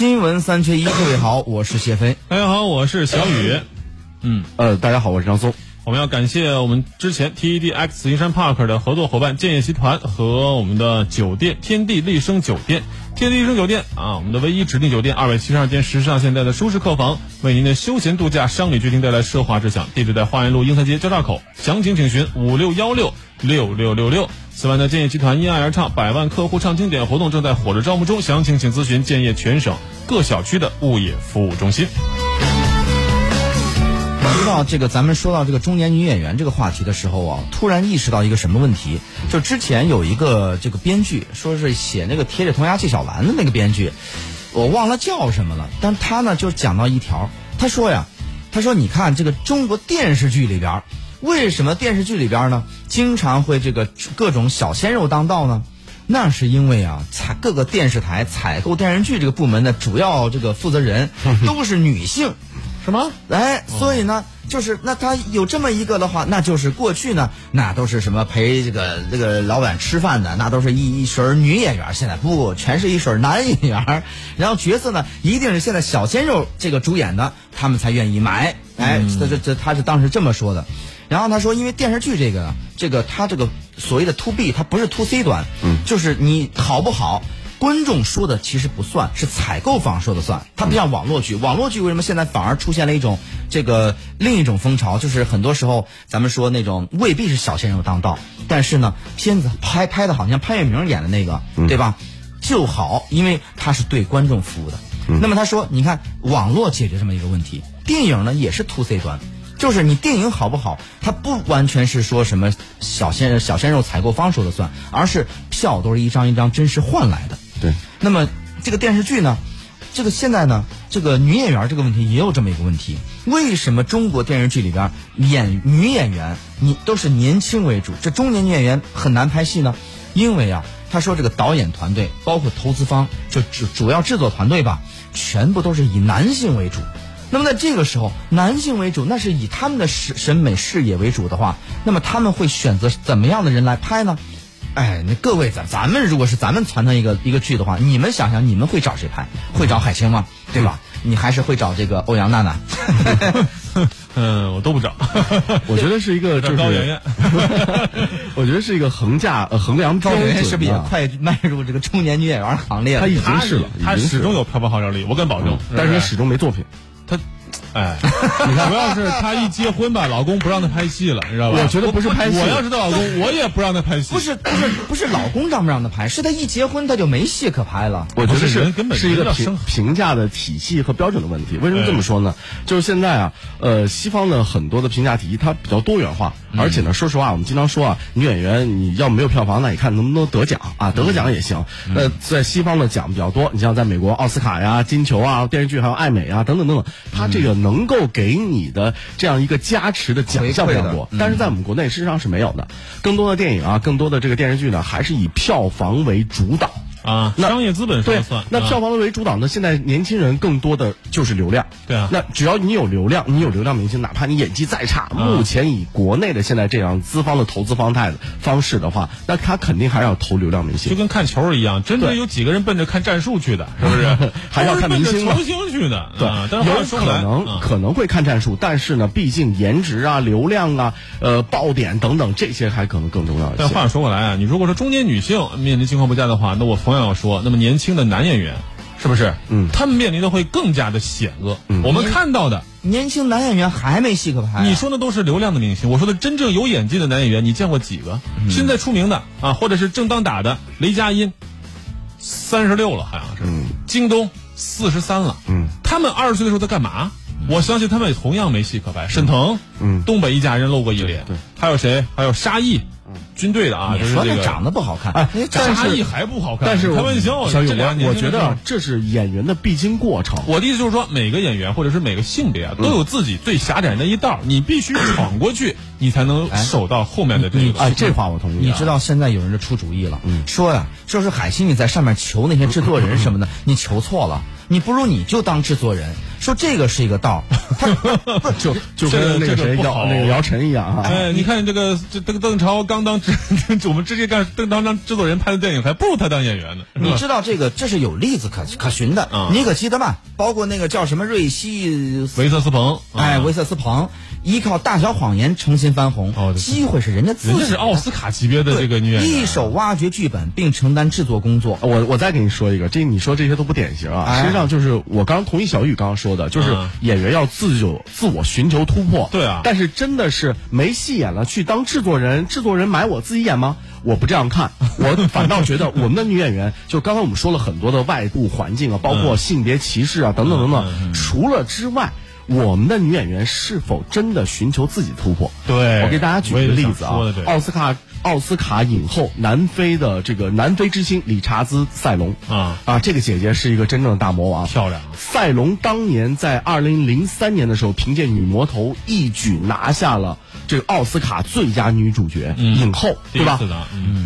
新闻三缺一，各位好，我是谢飞。大家好，我是小雨。嗯，呃，大家好，我是张松。我们要感谢我们之前 TEDx 紫金山 Park 的合作伙伴建业集团和我们的酒店天地丽笙酒店。天地丽笙酒店啊，我们的唯一指定酒店，二百七十二间时尚现代的舒适客房，为您的休闲度假、商旅居厅带来奢华之享。地址在花园路英才街交叉口，详情请询五六幺六六六六六。此外呢，建业集团因爱而唱百万客户唱经典活动正在火热招募中，详情请咨询建业全省各小区的物业服务中心。知道这个，咱们说到这个中年女演员这个话题的时候啊，突然意识到一个什么问题？就之前有一个这个编剧，说是写那个《铁齿铜牙纪晓岚》的那个编剧，我忘了叫什么了。但他呢就讲到一条，他说呀，他说你看这个中国电视剧里边，为什么电视剧里边呢经常会这个各种小鲜肉当道呢？那是因为啊，采各个电视台采购电视剧这个部门的主要这个负责人 都是女性。什么？哎，所以呢，就是那他有这么一个的话，那就是过去呢，那都是什么陪这个这个老板吃饭的，那都是一一水女演员。现在不，全是一水男演员。然后角色呢，一定是现在小鲜肉这个主演的，他们才愿意买。哎，这这这他是当时这么说的。然后他说，因为电视剧这个，这个他这个所谓的 to B，它不是 to C 端，嗯，就是你好不好。观众说的其实不算是采购方说的算，它不像网络剧。网络剧为什么现在反而出现了一种这个另一种风潮？就是很多时候咱们说那种未必是小鲜肉当道，但是呢，片子拍拍的好像潘粤明演的那个，对吧？就好，因为他是对观众服务的。那么他说，你看网络解决这么一个问题，电影呢也是 to C 端。就是你电影好不好，它不完全是说什么小鲜小鲜肉采购方说了算，而是票都是一张一张真实换来的。那么这个电视剧呢，这个现在呢，这个女演员这个问题也有这么一个问题：为什么中国电视剧里边演女演员你都是年轻为主，这中年女演员很难拍戏呢？因为啊，他说这个导演团队包括投资方就主主要制作团队吧，全部都是以男性为主。那么在这个时候，男性为主，那是以他们的审审美视野为主的话，那么他们会选择怎么样的人来拍呢？哎，那各位咱咱们如果是咱们传承一个一个剧的话，你们想想，你们会找谁拍？会找海清吗？对吧？你还是会找这个欧阳娜娜？嗯，我都不找。我觉得是一个就是高圆圆。我觉得是一个衡价呃衡量高圆圆是不是也快迈入这个中年女演员行列了？她已经是了，她始终有票房号召力，我敢保证。但是她始终没作品。她。哎，你看，主要是她一结婚吧，老公不让她拍戏了，你知道吧？我觉得不是拍戏，我要是她老公，我也不让她拍戏。不是不是不是老公让不让她拍，是她一结婚她就没戏可拍了。我觉得是根本是一个评评价的体系和标准的问题。为什么这么说呢？就是现在啊，呃，西方的很多的评价体系它比较多元化，而且呢，说实话，我们经常说啊，女演员你要没有票房，那你看能不能得奖啊？得个奖也行。那在西方的奖比较多，你像在美国奥斯卡呀、金球啊、电视剧还有艾美啊等等等等，它这个能够给你的这样一个加持的奖项比较多，但是在我们国内事实上是没有的。更多的电影啊，更多的这个电视剧呢，还是以票房为主导。啊，商业资本说了算。那票房为主导呢？现在年轻人更多的就是流量。对啊。那只要你有流量，你有流量明星，哪怕你演技再差，目前以国内的现在这样资方的投资方态的方式的话，那他肯定还是要投流量明星。就跟看球一样，真的有几个人奔着看战术去的，是不是？还要看明星明星去的。对，有可能可能会看战术，但是呢，毕竟颜值啊、流量啊、呃爆点等等这些还可能更重要一些。但话说回来啊，你如果说中年女性面临情况不佳的话，那我同样要说，那么年。轻的男演员，是不是？嗯，他们面临的会更加的险恶。嗯，我们看到的年轻男演员还没戏可拍。你说的都是流量的明星，我说的真正有演技的男演员，你见过几个？现在出名的啊，或者是正当打的，雷佳音，三十六了，好像是。嗯。京东四十三了。嗯。他们二十岁的时候在干嘛？我相信他们也同样没戏可拍。沈腾，嗯，东北一家人露过一脸。对。还有谁？还有沙溢。军队的啊，你说他长得不好看，哎，沙溢还不好看。但是开玩笑，小勇，我觉得这是演员的必经过程。我的意思就是说，每个演员或者是每个性别啊，都有自己最狭窄那一道，你必须闯过去，你才能守到后面的这个。哎，这话我同意。你知道现在有人就出主意了，说呀，说是海清你在上面求那些制作人什么的，你求错了，你不如你就当制作人。说这个是一个道，他就就跟那个谁姚那个姚晨一样啊。哎，你看。这个这这个邓超刚当制，我们直接干邓超当制作人拍的电影，还不如他当演员呢。你知道这个这是有例子可可循的，啊你可记得吗？包括那个叫什么瑞希，维瑟斯彭，哎，啊维瑟斯彭，依靠《大小谎言》重新翻红，哦机会是人家自己的，人家是奥斯卡级别的这个女演员，一手挖掘剧本并承担制作工作。我我再给你说一个，这你说这些都不典型啊。哎实际上就是我刚同意小雨刚刚说的，就是嗯演员要自有自我寻求突破。对啊但是真的是没戏演了，去当制作人，制作人买我自己演吗？我不这样看，我反倒觉得我们的女演员，就刚才我们说了很多的外部环境啊，包括性别歧视啊等等等等，除了之外。我们的女演员是否真的寻求自己突破？对我给大家举一个例子啊奥斯卡奥斯卡影后南非的这个南非之星理查兹塞隆。啊。啊，这个姐姐是一个真正的大魔王，漂亮。塞隆当年在二零零三年的时候，凭借《女魔头》一举拿下了这个奥斯卡最佳女主角、影后，对吧？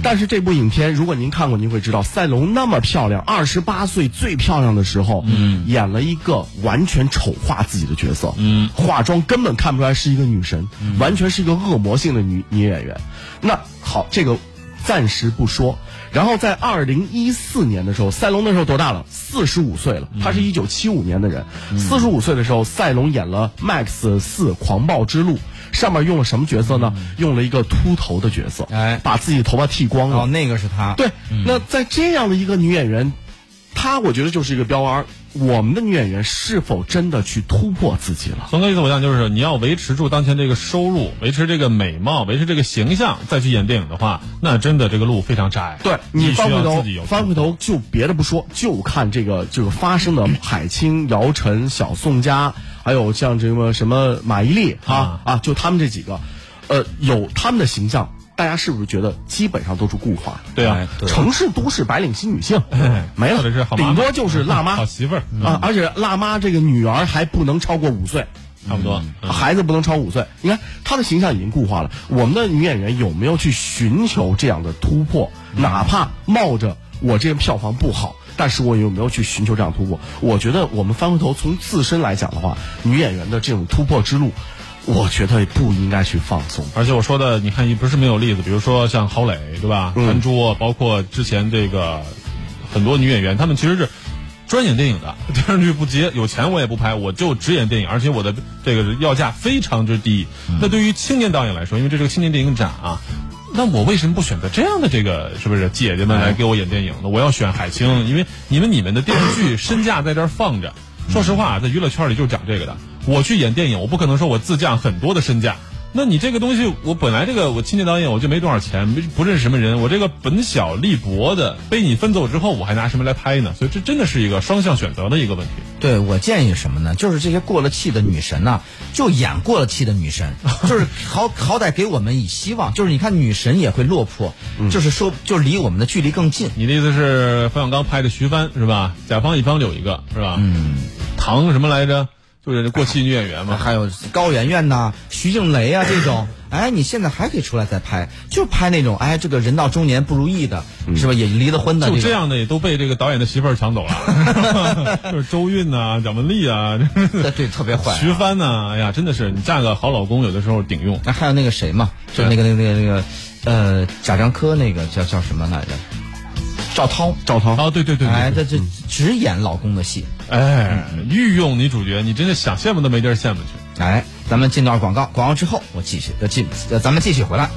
但是这部影片，如果您看过，您会知道，塞隆那么漂亮，二十八岁最漂亮的时候，嗯，演了一个完全丑化自己的角色，嗯，化妆根本看不出来是一个女神，完全是一个恶魔性的女女演员。那好，这个暂时不说。然后在二零一四年的时候，赛隆那时候多大了？四十五岁了。他是一九七五年的人，四十五岁的时候，赛隆演了《Max 四狂暴之路》，上面用了什么角色呢？用了一个秃头的角色，哎把自己头发剃光了。哦，那个是他，对，那在这样的一个女演员，她我觉得就是一个标杆。我们的女演员是否真的去突破自己了？从哥意思我想就是，你要维持住当前这个收入，维持这个美貌，维持这个形象，再去演电影的话，那真的这个路非常窄。对你翻回头翻回头就别的不说，就看这个这个发生的海清、姚晨、小宋佳，还有像这个什么马伊琍啊啊，就他们这几个，呃，有他们的形象，大家是不是觉得基本上都是固化？对啊城市都市白领新女性没了，顶多就是辣妈 好媳妇儿，啊，而且辣妈这个女儿还不能超过五岁。差不多。嗯孩子不能超五岁，你看她的形象已经固化了。我们的女演员有没有去寻求这样的突破？哪怕冒着我这个票房不好，但是我有没有去寻求这样突破？我觉得我们翻回头从自身来讲的话，女演员的这种突破之路，我觉得不应该去放松。而且我说的，你看也，不是没有例子，比如说像郝蕾，对吧？嗯韩珠，包括之前这个很多女演员，她们其实是专演电影的，电视剧不接，有钱我也不拍，我就只演电影，而且我的这个要价非常之低。那对于青年导演来说，因为这是个青年电影展啊。那我为什么不选择这样的这个是不是姐姐们来给我演电影呢？我要选海清，因为你们你们的电视剧身价在这儿放着。说实话，在娱乐圈里就是讲这个的。我去演电影，我不可能说我自降很多的身价。那你这个东西，我本来这个我青年导演我就没多少钱，没不认识什么人，我这个本小利薄的被你分走之后，我还拿什么来拍呢？所以这真的是一个双向选择的一个问题。对我建议什么呢？就是这些过了气的女神呐、就演过了气的女神，就是好好歹给我们以希望。就是你看女神也会落魄，就是说就离我们的距离更近。你的意思是冯小刚拍的徐帆是吧？甲方乙方有一个是吧？嗯，唐什么来着？就是过气女演员嘛。还有高圆圆呐、徐静蕾啊 这种，哎，你现在还可以出来再拍，就拍那种哎，这个人到中年不如意的，是吧？也离了婚的就这。样的也都被这个导演的媳妇儿抢走了，就是周韵呐、蒋雯丽啊，对对，特别坏、啊。徐帆呐、哎呀，真的是你嫁个好老公，有的时候顶用。那还有那个谁嘛，就那个那个那个那个，呃，贾樟柯那个叫叫什么来着？赵涛，赵涛，哦，对对对对哎，对这这只演老公的戏。哎，御用女主角，你真的想羡慕都没地儿羡慕去。哎，咱们进段广告，广告之后我继续呃进咱们继续回来。